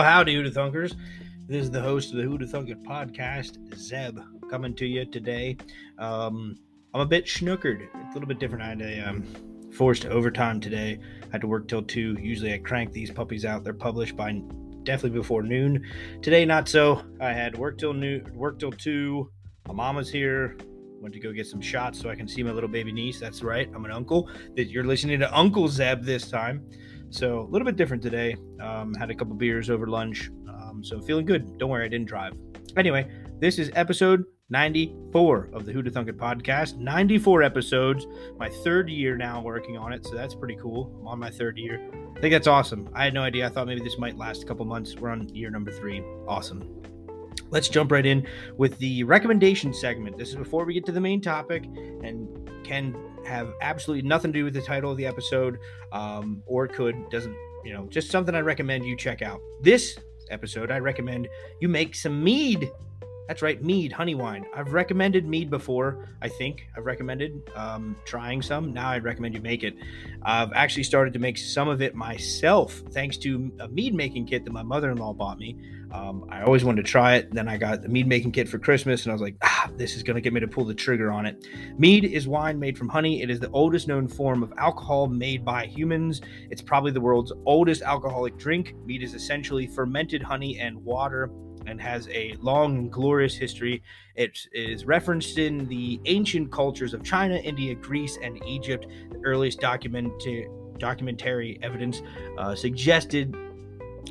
Well, howdy, Who Thunkers. This is the host of the Who Thunk It podcast, Zeb, coming to you today. Um, I'm a bit schnookered. It's a little bit different. I had a um, forced overtime today. I had to work till 2. Usually I crank these puppies out. They're published by definitely before noon. Today, not so. I had work till noon, work till 2. My mama's here. Went to go get some shots so I can see my little baby niece. That's right. I'm an uncle. That you're listening to Uncle Zeb this time. So a little bit different today. Um, had a couple beers over lunch, um, so feeling good. Don't worry, I didn't drive. Anyway, this is episode 94 of the Who to Thunk It podcast. 94 episodes. My third year now working on it, so that's pretty cool. I'm on my third year. I think that's awesome. I had no idea. I thought maybe this might last a couple months. We're on year number three. Awesome. Let's jump right in with the recommendation segment. This is before we get to the main topic and can have absolutely nothing to do with the title of the episode, um, or could, doesn't, you know, just something I recommend you check out. This episode, I recommend you make some mead. That's right, mead, honey wine. I've recommended mead before, I think. I've recommended um, trying some. Now I'd recommend you make it. I've actually started to make some of it myself thanks to a mead making kit that my mother in law bought me. Um, I always wanted to try it. Then I got the mead making kit for Christmas, and I was like, ah, this is going to get me to pull the trigger on it. Mead is wine made from honey. It is the oldest known form of alcohol made by humans. It's probably the world's oldest alcoholic drink. Mead is essentially fermented honey and water and has a long and glorious history. It is referenced in the ancient cultures of China, India, Greece, and Egypt. The earliest documentary documentary evidence uh, suggested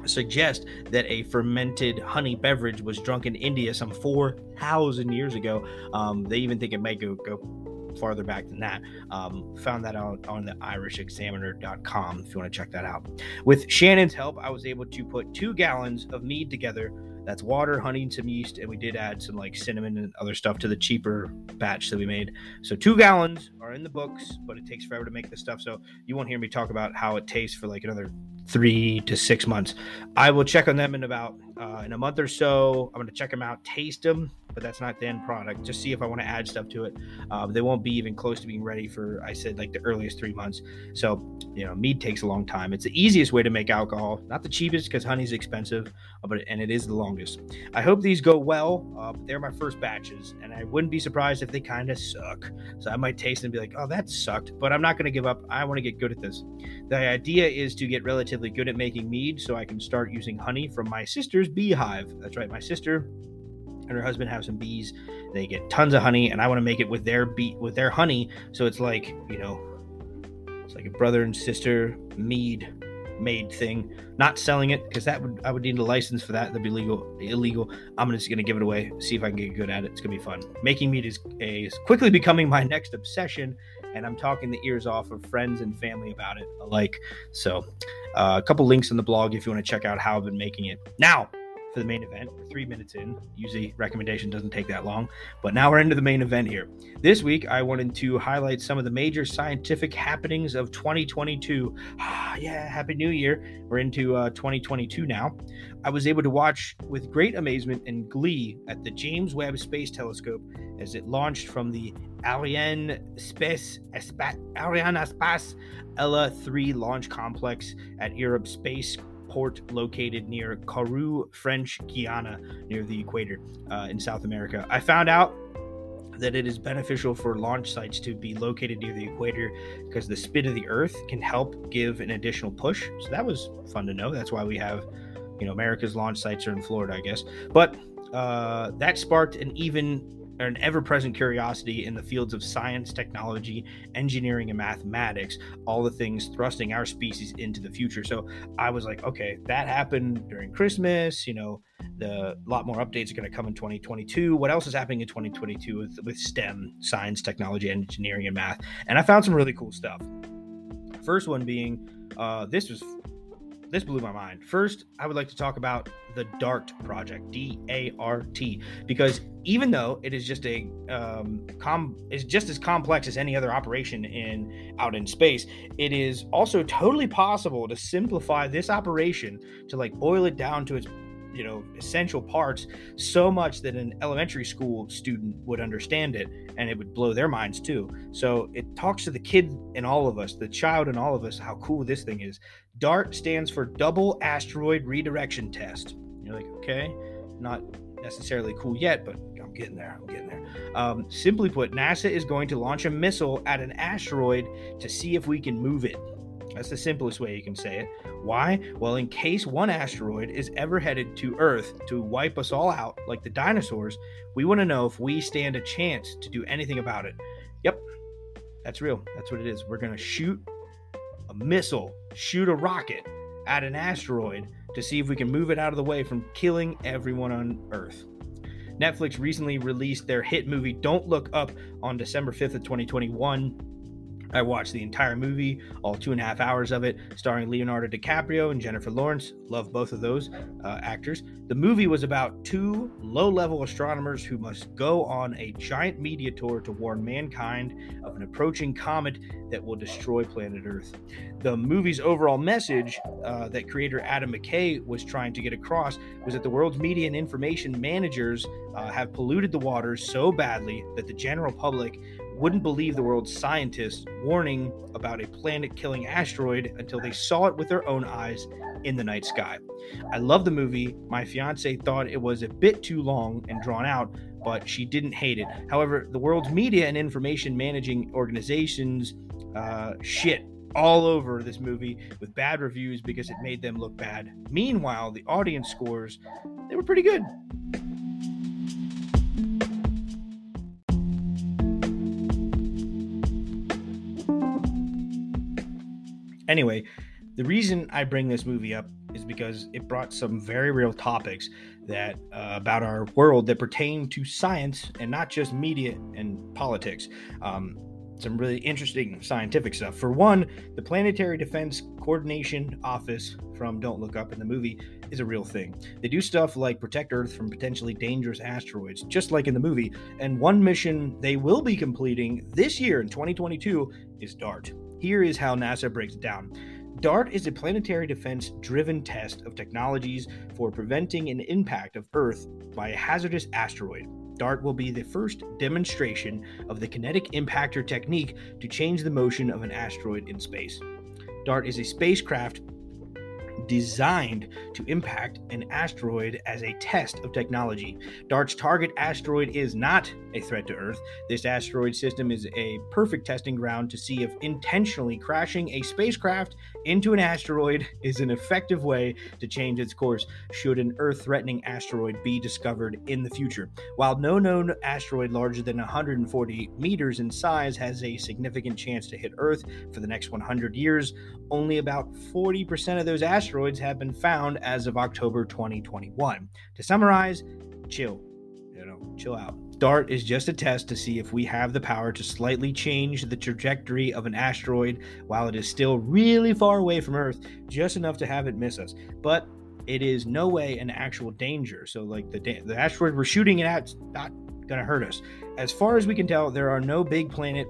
suggest that a fermented honey beverage was drunk in India some 4,000 years ago. Um, they even think it might go, go farther back than that. Um, found that out on the irishexaminer.com if you want to check that out. With Shannon's help, I was able to put two gallons of mead together. That's water, honey, and some yeast, and we did add some like cinnamon and other stuff to the cheaper batch that we made. So two gallons are in the books, but it takes forever to make this stuff. So you won't hear me talk about how it tastes for like another three to six months. I will check on them in about uh, in a month or so. I'm going to check them out, taste them, but that's not the end product. Just see if I want to add stuff to it. Uh, they won't be even close to being ready for I said like the earliest three months. So you know, mead takes a long time. It's the easiest way to make alcohol, not the cheapest because honey's expensive, uh, but and it is the longest. I hope these go well. Uh, they're my first batches, and I wouldn't be surprised if they kind of suck. So I might taste and be like, oh, that sucked, but I'm not going to give up. I want to get good at this. The idea is to get relatively good at making mead, so I can start using honey from my sister's beehive. That's right, my sister and her husband have some bees. They get tons of honey, and I want to make it with their bee with their honey. So it's like you know, it's like a brother and sister mead made thing. Not selling it because that would I would need a license for that. That'd be legal illegal. I'm just gonna give it away. See if I can get good at it. It's gonna be fun. Making mead is, is quickly becoming my next obsession and I'm talking the ears off of friends and family about it alike. So, uh, a couple links in the blog if you want to check out how I've been making it. Now, for the main event. We're three minutes in. Usually, recommendation doesn't take that long, but now we're into the main event here. This week, I wanted to highlight some of the major scientific happenings of 2022. Ah, yeah, Happy New Year. We're into uh, 2022 now. I was able to watch with great amazement and glee at the James Webb Space Telescope as it launched from the Ariane Space Arianespace ELA-3 launch complex at Europe Space port located near Kourou, French Guiana, near the equator uh, in South America. I found out that it is beneficial for launch sites to be located near the equator because the spin of the Earth can help give an additional push. So that was fun to know. That's why we have, you know, America's launch sites are in Florida, I guess. But uh, that sparked an even an ever present curiosity in the fields of science, technology, engineering, and mathematics, all the things thrusting our species into the future. So I was like, okay, that happened during Christmas. You know, the lot more updates are going to come in 2022. What else is happening in 2022 with, with STEM, science, technology, engineering, and math? And I found some really cool stuff. First one being, uh, this was this blew my mind. First, I would like to talk about the DART project, D A R T, because even though it is just a um, com is just as complex as any other operation in out in space, it is also totally possible to simplify this operation to like boil it down to its you know essential parts so much that an elementary school student would understand it and it would blow their minds too. So it talks to the kid in all of us the child in all of us how cool this thing is. Dart stands for double asteroid redirection test. You're like okay not necessarily cool yet but i'm getting there i'm getting there. Um, simply put nasa is going to launch a missile at an asteroid to see if we can move it that's the simplest way you can say it. Why? Well, in case one asteroid is ever headed to Earth to wipe us all out, like the dinosaurs, we want to know if we stand a chance to do anything about it. Yep, that's real. That's what it is. We're going to shoot a missile, shoot a rocket at an asteroid to see if we can move it out of the way from killing everyone on Earth. Netflix recently released their hit movie Don't Look Up on December 5th of 2021 I watched the entire movie, all two and a half hours of it, starring Leonardo DiCaprio and Jennifer Lawrence. Love both of those uh, actors. The movie was about two low level astronomers who must go on a giant media tour to warn mankind of an approaching comet that will destroy planet Earth. The movie's overall message uh, that creator Adam McKay was trying to get across was that the world's media and information managers uh, have polluted the waters so badly that the general public wouldn't believe the world's scientists warning about a planet killing asteroid until they saw it with their own eyes in the night sky. I love the movie. My fiance thought it was a bit too long and drawn out, but she didn't hate it. However, the world's media and information managing organizations uh, shit all over this movie with bad reviews because it made them look bad. Meanwhile, the audience scores, they were pretty good. Anyway, the reason I bring this movie up is because it brought some very real topics that uh, about our world that pertain to science and not just media and politics. Um, some really interesting scientific stuff. For one, the Planetary Defense Coordination Office from Don't Look Up in the movie is a real thing. They do stuff like protect Earth from potentially dangerous asteroids, just like in the movie. And one mission they will be completing this year in 2022 is DART. Here is how NASA breaks it down. DART is a planetary defense driven test of technologies for preventing an impact of Earth by a hazardous asteroid. DART will be the first demonstration of the kinetic impactor technique to change the motion of an asteroid in space. DART is a spacecraft designed to impact an asteroid as a test of technology. DART's target asteroid is not a threat to Earth. This asteroid system is a perfect testing ground to see if intentionally crashing a spacecraft into an asteroid is an effective way to change its course should an Earth threatening asteroid be discovered in the future. While no known asteroid larger than 140 meters in size has a significant chance to hit Earth for the next 100 years, only about 40% of those asteroids have been found as of October 2021. To summarize, chill. You know, chill out. DART is just a test to see if we have the power to slightly change the trajectory of an asteroid while it is still really far away from Earth, just enough to have it miss us. But it is no way an actual danger. So, like the the asteroid we're shooting it at, not gonna hurt us. As far as we can tell, there are no big planet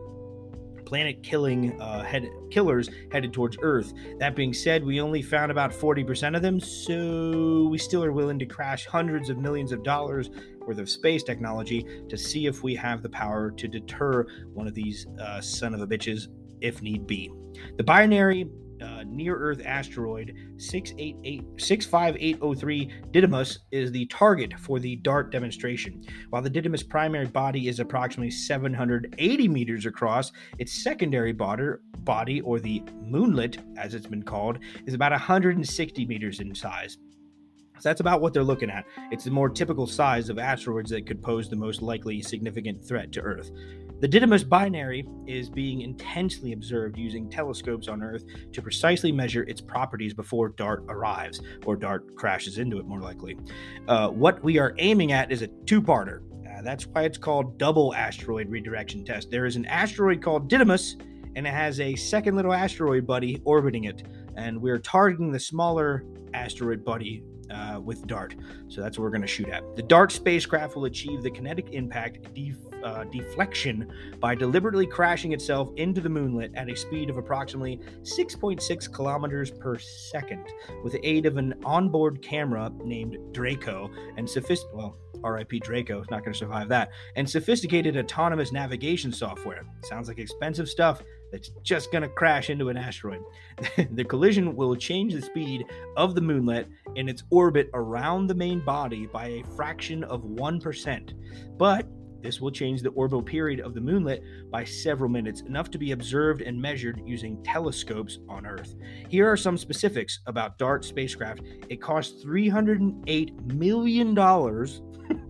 planet killing uh, head killers headed towards Earth. That being said, we only found about 40% of them, so we still are willing to crash hundreds of millions of dollars worth of space technology to see if we have the power to deter one of these uh, son of a bitches if need be. The binary uh, near Earth asteroid 65803 Didymos is the target for the DART demonstration. While the Didymos primary body is approximately 780 meters across, its secondary body, or the moonlet, as it's been called, is about 160 meters in size. So that's about what they're looking at. It's the more typical size of asteroids that could pose the most likely significant threat to Earth. The Didymos binary is being intensely observed using telescopes on Earth to precisely measure its properties before DART arrives, or DART crashes into it, more likely. Uh, what we are aiming at is a two parter. Uh, that's why it's called double asteroid redirection test. There is an asteroid called Didymos, and it has a second little asteroid buddy orbiting it. And we're targeting the smaller asteroid buddy uh, with DART. So that's what we're going to shoot at. The DART spacecraft will achieve the kinetic impact, def- uh, deflection by deliberately crashing itself into the moonlet at a speed of approximately 6.6 kilometers per second, with the aid of an onboard camera named Draco and sophisticated, well, RIP Draco, is not going to survive that, and sophisticated autonomous navigation software. Sounds like expensive stuff that's just going to crash into an asteroid. the collision will change the speed of the moonlet in its orbit around the main body by a fraction of 1%. But this will change the orbital period of the moonlet by several minutes, enough to be observed and measured using telescopes on Earth. Here are some specifics about DART spacecraft. It costs $308 million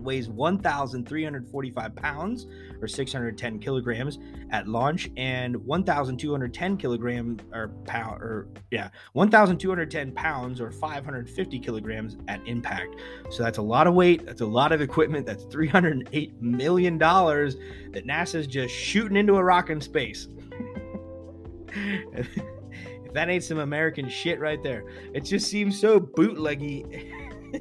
it weighs 1,345 pounds or 610 kilograms at launch and 1,210 kilogram or pound or yeah 1,210 pounds or 550 kilograms at impact. So that's a lot of weight. That's a lot of equipment. That's 308 million dollars that NASA's just shooting into a rock in space. if that ain't some American shit right there, it just seems so bootleggy.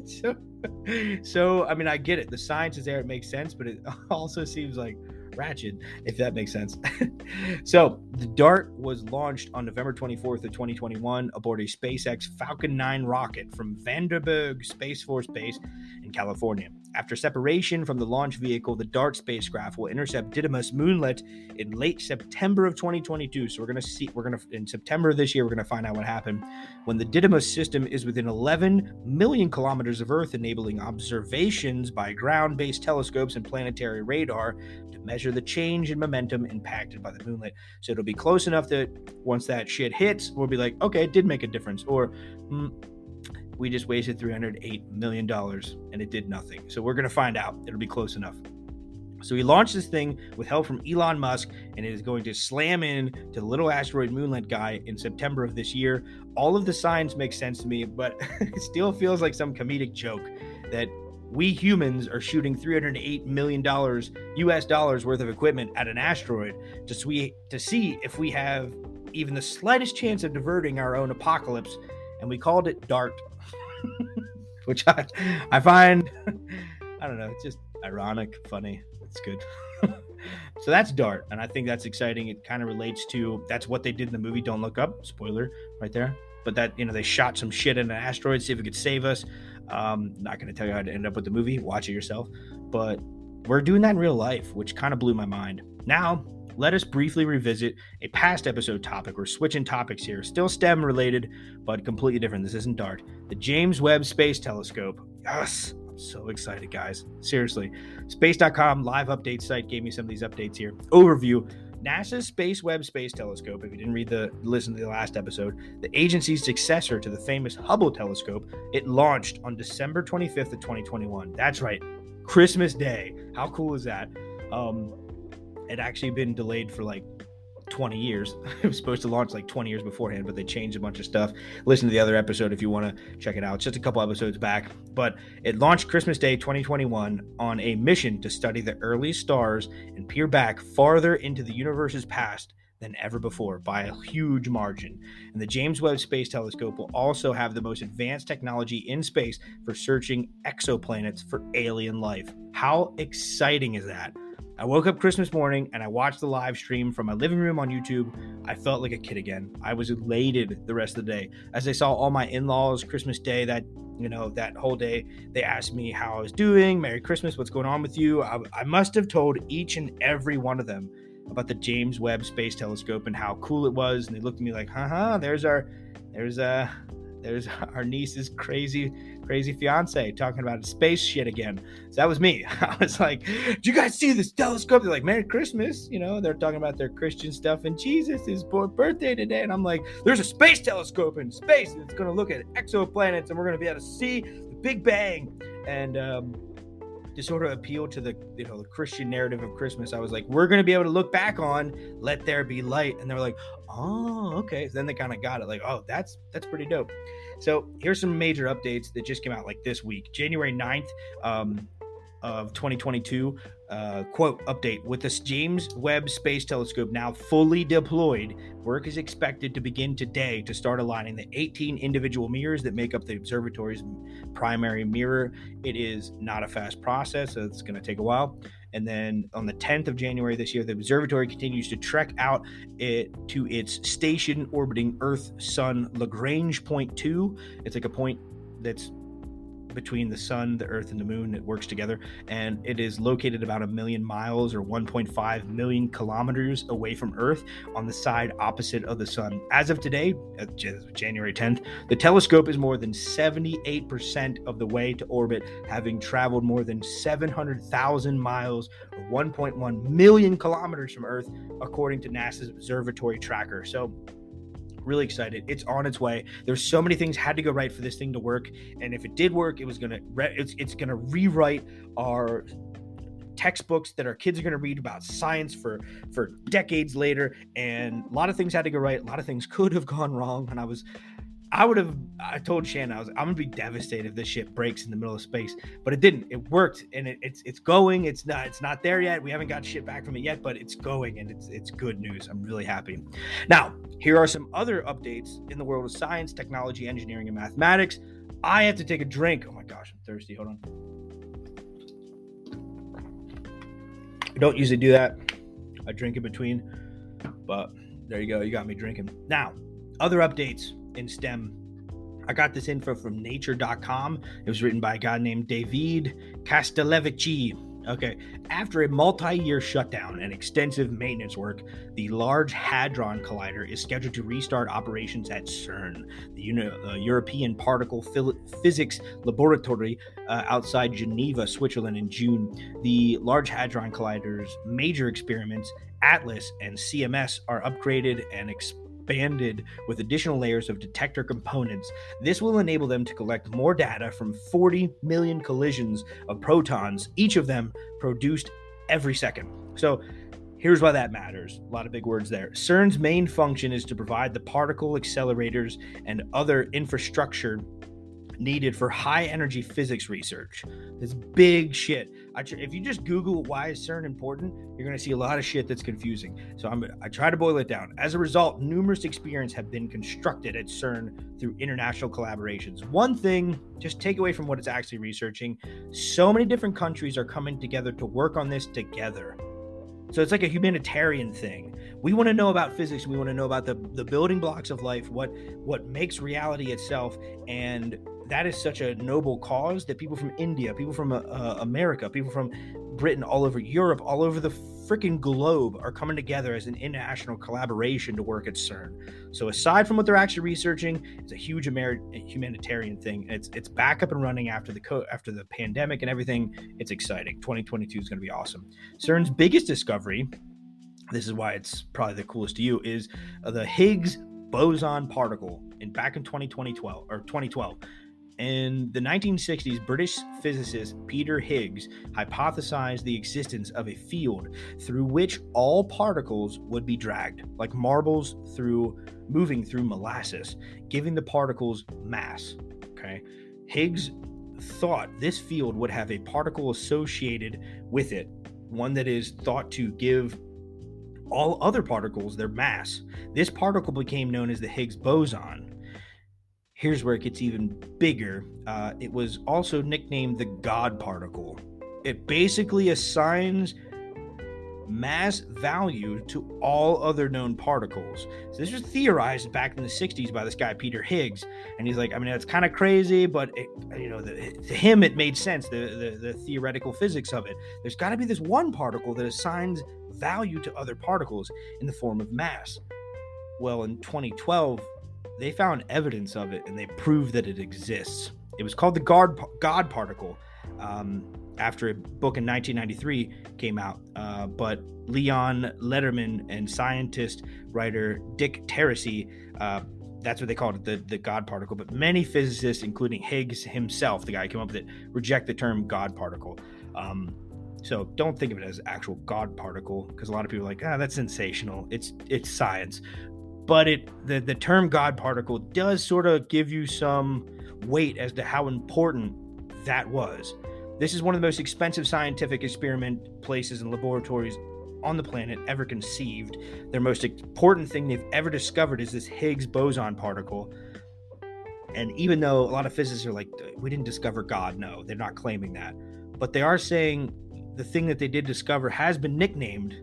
so so I mean, I get it. The science is there; it makes sense, but it also seems like ratchet, if that makes sense. so the DART was launched on November 24th of 2021 aboard a SpaceX Falcon 9 rocket from Vandenberg Space Force Base in California. After separation from the launch vehicle, the DART spacecraft will intercept Didymos Moonlet in late September of 2022. So we're to see, we're to, in September of this year, we're to find out what happened when the Didymos system is within 11 million kilometers of Earth, enabling observations by ground based telescopes and planetary radar measure the change in momentum impacted by the moonlet. So it'll be close enough that once that shit hits, we'll be like, okay, it did make a difference. Or, hmm, we just wasted $308 million and it did nothing. So we're going to find out. It'll be close enough. So he launched this thing with help from Elon Musk, and it is going to slam in to the little asteroid moonlet guy in September of this year. All of the signs make sense to me, but it still feels like some comedic joke that we humans are shooting $308 million US dollars worth of equipment at an asteroid to, see, to see if we have even the slightest chance of diverting our own apocalypse, and we called it DART which I, I find, I don't know, it's just ironic, funny. It's good. so that's Dart, and I think that's exciting. It kind of relates to that's what they did in the movie Don't Look Up. Spoiler right there. But that you know they shot some shit in an asteroid, see if it could save us. Um, not going to tell you how to end up with the movie. Watch it yourself. But we're doing that in real life, which kind of blew my mind. Now let us briefly revisit a past episode topic. We're switching topics here, still STEM related, but completely different. This isn't DART. The James Webb Space Telescope. Yes, I'm so excited, guys. Seriously. Space.com live update site gave me some of these updates here. Overview. NASA's Space Webb Space Telescope, if you didn't read the listen to the last episode, the agency's successor to the famous Hubble telescope, it launched on December 25th of 2021. That's right. Christmas Day. How cool is that? Um, had actually been delayed for like 20 years. it was supposed to launch like 20 years beforehand, but they changed a bunch of stuff. Listen to the other episode if you want to check it out. It's just a couple episodes back. But it launched Christmas Day 2021 on a mission to study the early stars and peer back farther into the universe's past than ever before by a huge margin. And the James Webb Space Telescope will also have the most advanced technology in space for searching exoplanets for alien life. How exciting is that? I woke up Christmas morning and I watched the live stream from my living room on YouTube. I felt like a kid again. I was elated the rest of the day. As I saw all my in laws Christmas Day, that, you know, that whole day, they asked me how I was doing, Merry Christmas, what's going on with you. I, I must have told each and every one of them about the James Webb Space Telescope and how cool it was. And they looked at me like, haha, there's our, there's, uh, there's our niece's crazy, crazy fiance talking about space shit again. So that was me. I was like, "Do you guys see this telescope?" They're like, "Merry Christmas!" You know, they're talking about their Christian stuff and Jesus is birthday today, and I'm like, "There's a space telescope in space that's going to look at exoplanets, and we're going to be able to see the Big Bang." And um, to sort of appeal to the you know the Christian narrative of Christmas, I was like, we're gonna be able to look back on "Let There Be Light," and they're like, oh, okay. So then they kind of got it, like, oh, that's that's pretty dope. So here's some major updates that just came out like this week, January 9th. Um, of 2022 uh, quote update with this James Webb Space Telescope now fully deployed, work is expected to begin today to start aligning the 18 individual mirrors that make up the observatory's primary mirror. It is not a fast process, so it's going to take a while. And then on the 10th of January this year, the observatory continues to trek out it to its station orbiting Earth Sun Lagrange Point 2. It's like a point that's between the sun, the earth, and the moon. It works together, and it is located about a million miles or 1.5 million kilometers away from Earth on the side opposite of the sun. As of today, uh, January 10th, the telescope is more than 78% of the way to orbit, having traveled more than 700,000 miles or 1.1 million kilometers from Earth, according to NASA's observatory tracker. So, really excited. It's on its way. There's so many things had to go right for this thing to work, and if it did work, it was gonna re- it's it's gonna rewrite our textbooks that our kids are going to read about science for for decades later and a lot of things had to go right a lot of things could have gone wrong and i was I would have. I told Shannon I was. I'm gonna be devastated if this shit breaks in the middle of space, but it didn't. It worked, and it, it's it's going. It's not. It's not there yet. We haven't got shit back from it yet, but it's going, and it's it's good news. I'm really happy. Now, here are some other updates in the world of science, technology, engineering, and mathematics. I have to take a drink. Oh my gosh, I'm thirsty. Hold on. I don't usually do that. I drink in between, but there you go. You got me drinking. Now, other updates in STEM. I got this info from nature.com. It was written by a guy named David Castelvecchi. Okay, after a multi year shutdown and extensive maintenance work, the Large Hadron Collider is scheduled to restart operations at CERN, the uh, European Particle Physics Laboratory uh, outside Geneva, Switzerland, in June. The Large Hadron Collider's major experiments, ATLAS and CMS, are upgraded and expanded expanded with additional layers of detector components. This will enable them to collect more data from 40 million collisions of protons, each of them produced every second. So, Here's why that matters. A lot of big words there. CERN's main function is to provide the particle accelerators and other infrastructure needed for high energy physics research. This big shit. Tr- if you just Google why is CERN important, you're going to see a lot of shit that's confusing. So I'm, I try to boil it down. As a result, numerous experiments have been constructed at CERN through international collaborations. One thing, just take away from what it's actually researching, so many different countries are coming together to work on this together. So it's like a humanitarian thing. We want to know about physics. We want to know about the, the building blocks of life, what what makes reality itself, and that is such a noble cause that people from India, people from uh, uh, America, people from Britain, all over Europe, all over the freaking globe are coming together as an international collaboration to work at CERN. So aside from what they're actually researching, it's a huge Amer- humanitarian thing. It's it's back up and running after the co- after the pandemic and everything. It's exciting. 2022 is going to be awesome. CERN's biggest discovery, this is why it's probably the coolest to you, is the Higgs boson particle in back in 2012 or 2012 in the 1960s, British physicist Peter Higgs hypothesized the existence of a field through which all particles would be dragged, like marbles through moving through molasses, giving the particles mass. Okay. Higgs thought this field would have a particle associated with it, one that is thought to give all other particles their mass. This particle became known as the Higgs boson here's where it gets even bigger. Uh, it was also nicknamed the God particle. It basically assigns mass value to all other known particles. So this was theorized back in the 60s by this guy Peter Higgs, and he's like, I mean, it's kind of crazy, but it, you know, the, to him it made sense. The, the the theoretical physics of it. There's got to be this one particle that assigns value to other particles in the form of mass. Well, in 2012, they found evidence of it and they proved that it exists. It was called the God, God particle um, after a book in 1993 came out. Uh, but Leon Lederman and scientist writer Dick Teresi, uh, that's what they called it, the, the God particle. But many physicists, including Higgs himself, the guy who came up with it, reject the term God particle. Um, so don't think of it as actual God particle because a lot of people are like, ah, that's sensational. It's it's science but it the, the term God particle does sort of give you some weight as to how important that was. This is one of the most expensive scientific experiment places and laboratories on the planet ever conceived. Their most important thing they've ever discovered is this Higgs boson particle. And even though a lot of physicists are like, we didn't discover God, no, they're not claiming that. But they are saying the thing that they did discover has been nicknamed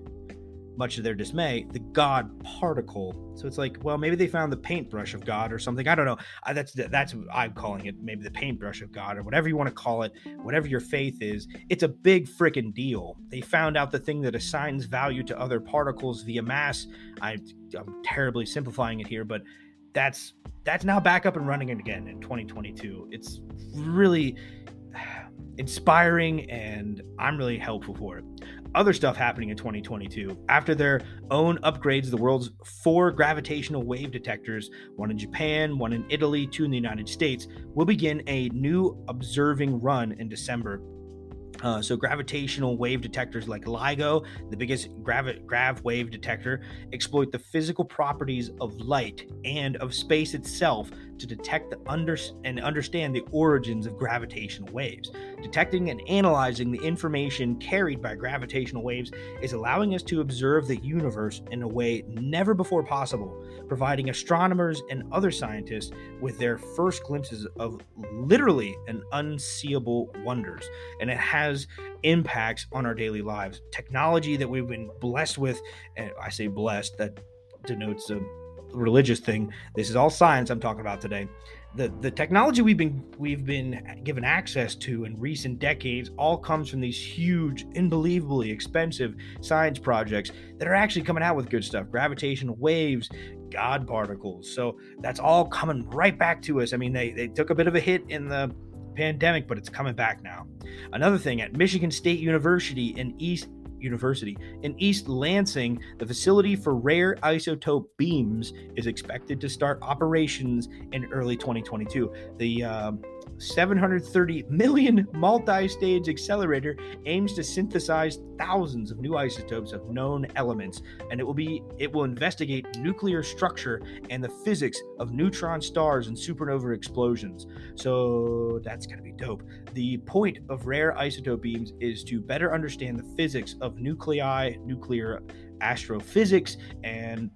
much to their dismay, the God particle. So it's like, well, maybe they found the paintbrush of God or something. I don't know. I, that's that's what I'm calling it. Maybe the paintbrush of God or whatever you want to call it. Whatever your faith is, it's a big freaking deal. They found out the thing that assigns value to other particles via mass. I, I'm terribly simplifying it here, but that's that's now back up and running again in 2022. It's really inspiring and I'm really helpful for it other stuff happening in 2022. After their own upgrades, the world's four gravitational wave detectors, one in Japan, one in Italy, two in the United States, will begin a new observing run in December uh, so gravitational wave detectors like LIGO, the biggest grav-, grav wave detector, exploit the physical properties of light and of space itself to detect the under- and understand the origins of gravitational waves. Detecting and analyzing the information carried by gravitational waves is allowing us to observe the universe in a way never before possible, providing astronomers and other scientists with their first glimpses of literally an unseeable wonders. And it has impacts on our daily lives. Technology that we've been blessed with, and I say blessed, that denotes a religious thing. This is all science I'm talking about today. The the technology we've been we've been given access to in recent decades all comes from these huge, unbelievably expensive science projects that are actually coming out with good stuff. Gravitational waves, God particles. So that's all coming right back to us. I mean, they, they took a bit of a hit in the pandemic, but it's coming back now. Another thing at Michigan State University in East University. In East Lansing, the facility for rare isotope beams is expected to start operations in early 2022. The uh, 730 million multi stage accelerator aims to synthesize thousands of new isotopes of known elements, and it will be it will investigate nuclear structure and the physics of neutron stars and supernova explosions. So that's gonna be dope. The point of rare isotope beams is to better understand the physics of nuclei, nuclear astrophysics, and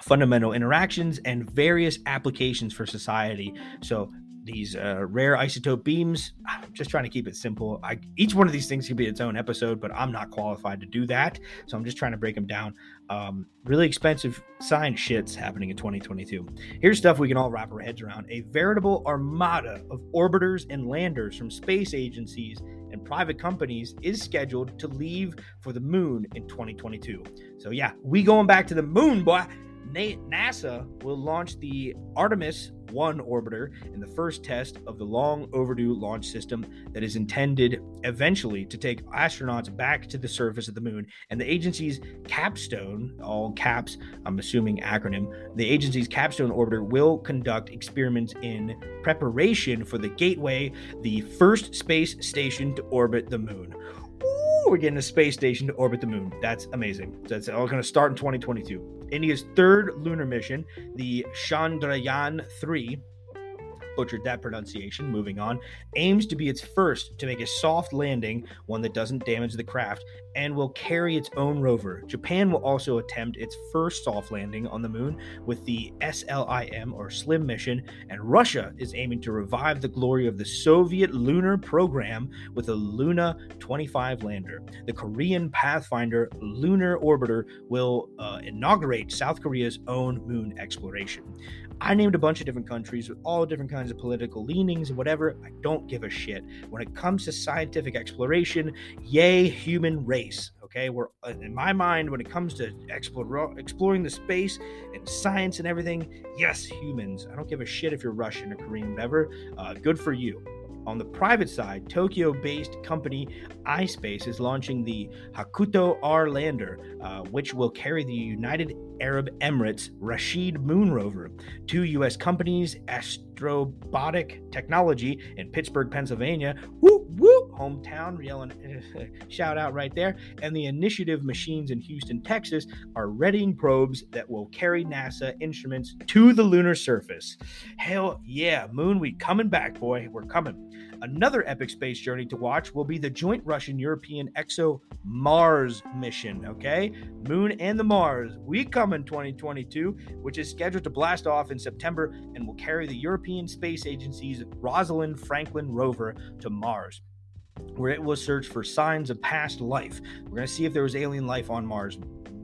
fundamental interactions and various applications for society. So these uh, rare isotope beams. I'm just trying to keep it simple. I, each one of these things can be its own episode, but I'm not qualified to do that. So I'm just trying to break them down. Um, really expensive science shits happening in 2022. Here's stuff we can all wrap our heads around. A veritable armada of orbiters and landers from space agencies and private companies is scheduled to leave for the moon in 2022. So yeah, we going back to the moon, boy. NASA will launch the Artemis 1 orbiter in the first test of the long overdue launch system that is intended eventually to take astronauts back to the surface of the moon. And the agency's capstone, all caps, I'm assuming acronym, the agency's capstone orbiter will conduct experiments in preparation for the Gateway, the first space station to orbit the moon we're getting a space station to orbit the moon. That's amazing. That's all going to start in 2022. India's third lunar mission, the Chandrayaan 3, butchered that pronunciation, moving on, aims to be its first to make a soft landing, one that doesn't damage the craft, and will carry its own rover. Japan will also attempt its first soft landing on the moon with the SLIM or SLIM mission, and Russia is aiming to revive the glory of the Soviet lunar program with a Luna 25 lander. The Korean Pathfinder lunar orbiter will uh, inaugurate South Korea's own moon exploration. I named a bunch of different countries with all different kinds of political leanings and whatever. I don't give a shit. When it comes to scientific exploration, yay, human race. Okay, we're uh, in my mind when it comes to explore, exploring the space and science and everything. Yes, humans. I don't give a shit if you're Russian or Korean, whatever. Uh, good for you. On the private side, Tokyo based company iSpace is launching the Hakuto R lander, uh, which will carry the United Arab Emirates Rashid moon rover. Two U.S. companies, Astrobotic Technology in Pittsburgh, Pennsylvania, whoop, hometown, yelling shout out right there, and the Intuitive Machines in Houston, Texas, are readying probes that will carry NASA instruments to the lunar surface. Hell yeah, moon, we coming back, boy. We're coming. Another epic space journey to watch will be the joint Russian European EXO Mars mission. Okay, Moon and the Mars. We come in 2022, which is scheduled to blast off in September and will carry the European Space Agency's Rosalind Franklin rover to Mars. Where it will search for signs of past life. We're going to see if there was alien life on Mars.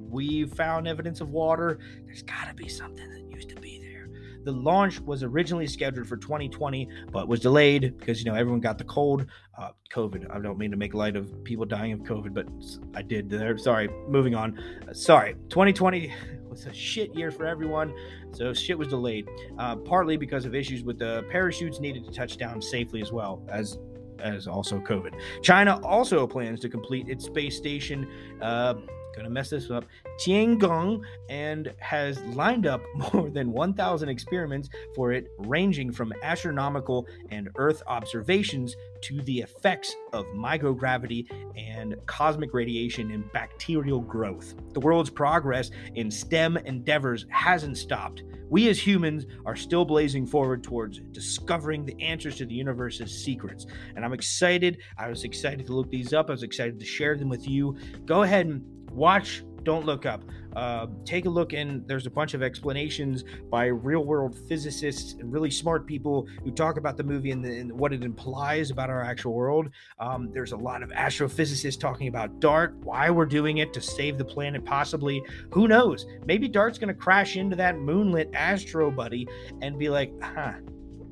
We found evidence of water. There's got to be something that used to be there. The launch was originally scheduled for 2020, but was delayed because you know everyone got the cold, uh, COVID. I don't mean to make light of people dying of COVID, but I did there. Sorry. Moving on. Uh, sorry. 2020 was a shit year for everyone, so shit was delayed. Uh, partly because of issues with the parachutes needed to touch down safely as well as as also COVID. China also plans to complete its space station. Uh, gonna mess this up. Tiangong and has lined up more than 1,000 experiments for it, ranging from astronomical and Earth observations to the effects of microgravity and cosmic radiation in bacterial growth. The world's progress in STEM endeavors hasn't stopped. We as humans are still blazing forward towards discovering the answers to the universe's secrets. And I'm excited. I was excited to look these up. I was excited to share them with you. Go ahead and watch don't look up. Uh, take a look, and there's a bunch of explanations by real world physicists and really smart people who talk about the movie and, the, and what it implies about our actual world. Um, there's a lot of astrophysicists talking about DART, why we're doing it to save the planet, possibly. Who knows? Maybe DART's going to crash into that moonlet astro buddy and be like, huh,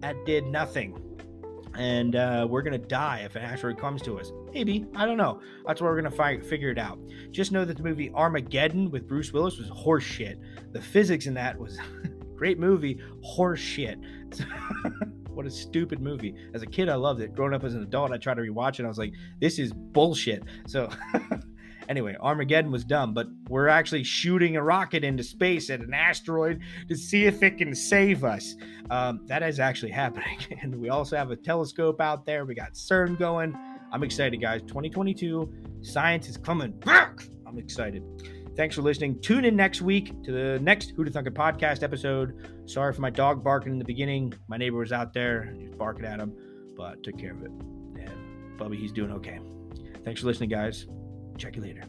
that did nothing and uh, we're gonna die if an asteroid comes to us. Maybe I don't know. That's where we're gonna fi- figure it out. Just know that the movie Armageddon with Bruce Willis was horseshit. The physics in that was great movie, horseshit. what a stupid movie. As a kid, I loved it. Growing up as an adult, I tried to rewatch it. I was like, this is bullshit. So. Anyway, Armageddon was dumb, but we're actually shooting a rocket into space at an asteroid to see if it can save us. Um, that is actually happening. And we also have a telescope out there. We got CERN going. I'm excited, guys. 2022, science is coming back. I'm excited. Thanks for listening. Tune in next week to the next Who Thunker podcast episode. Sorry for my dog barking in the beginning. My neighbor was out there, he was barking at him, but took care of it. And Bubby, he's doing okay. Thanks for listening, guys. Check you later.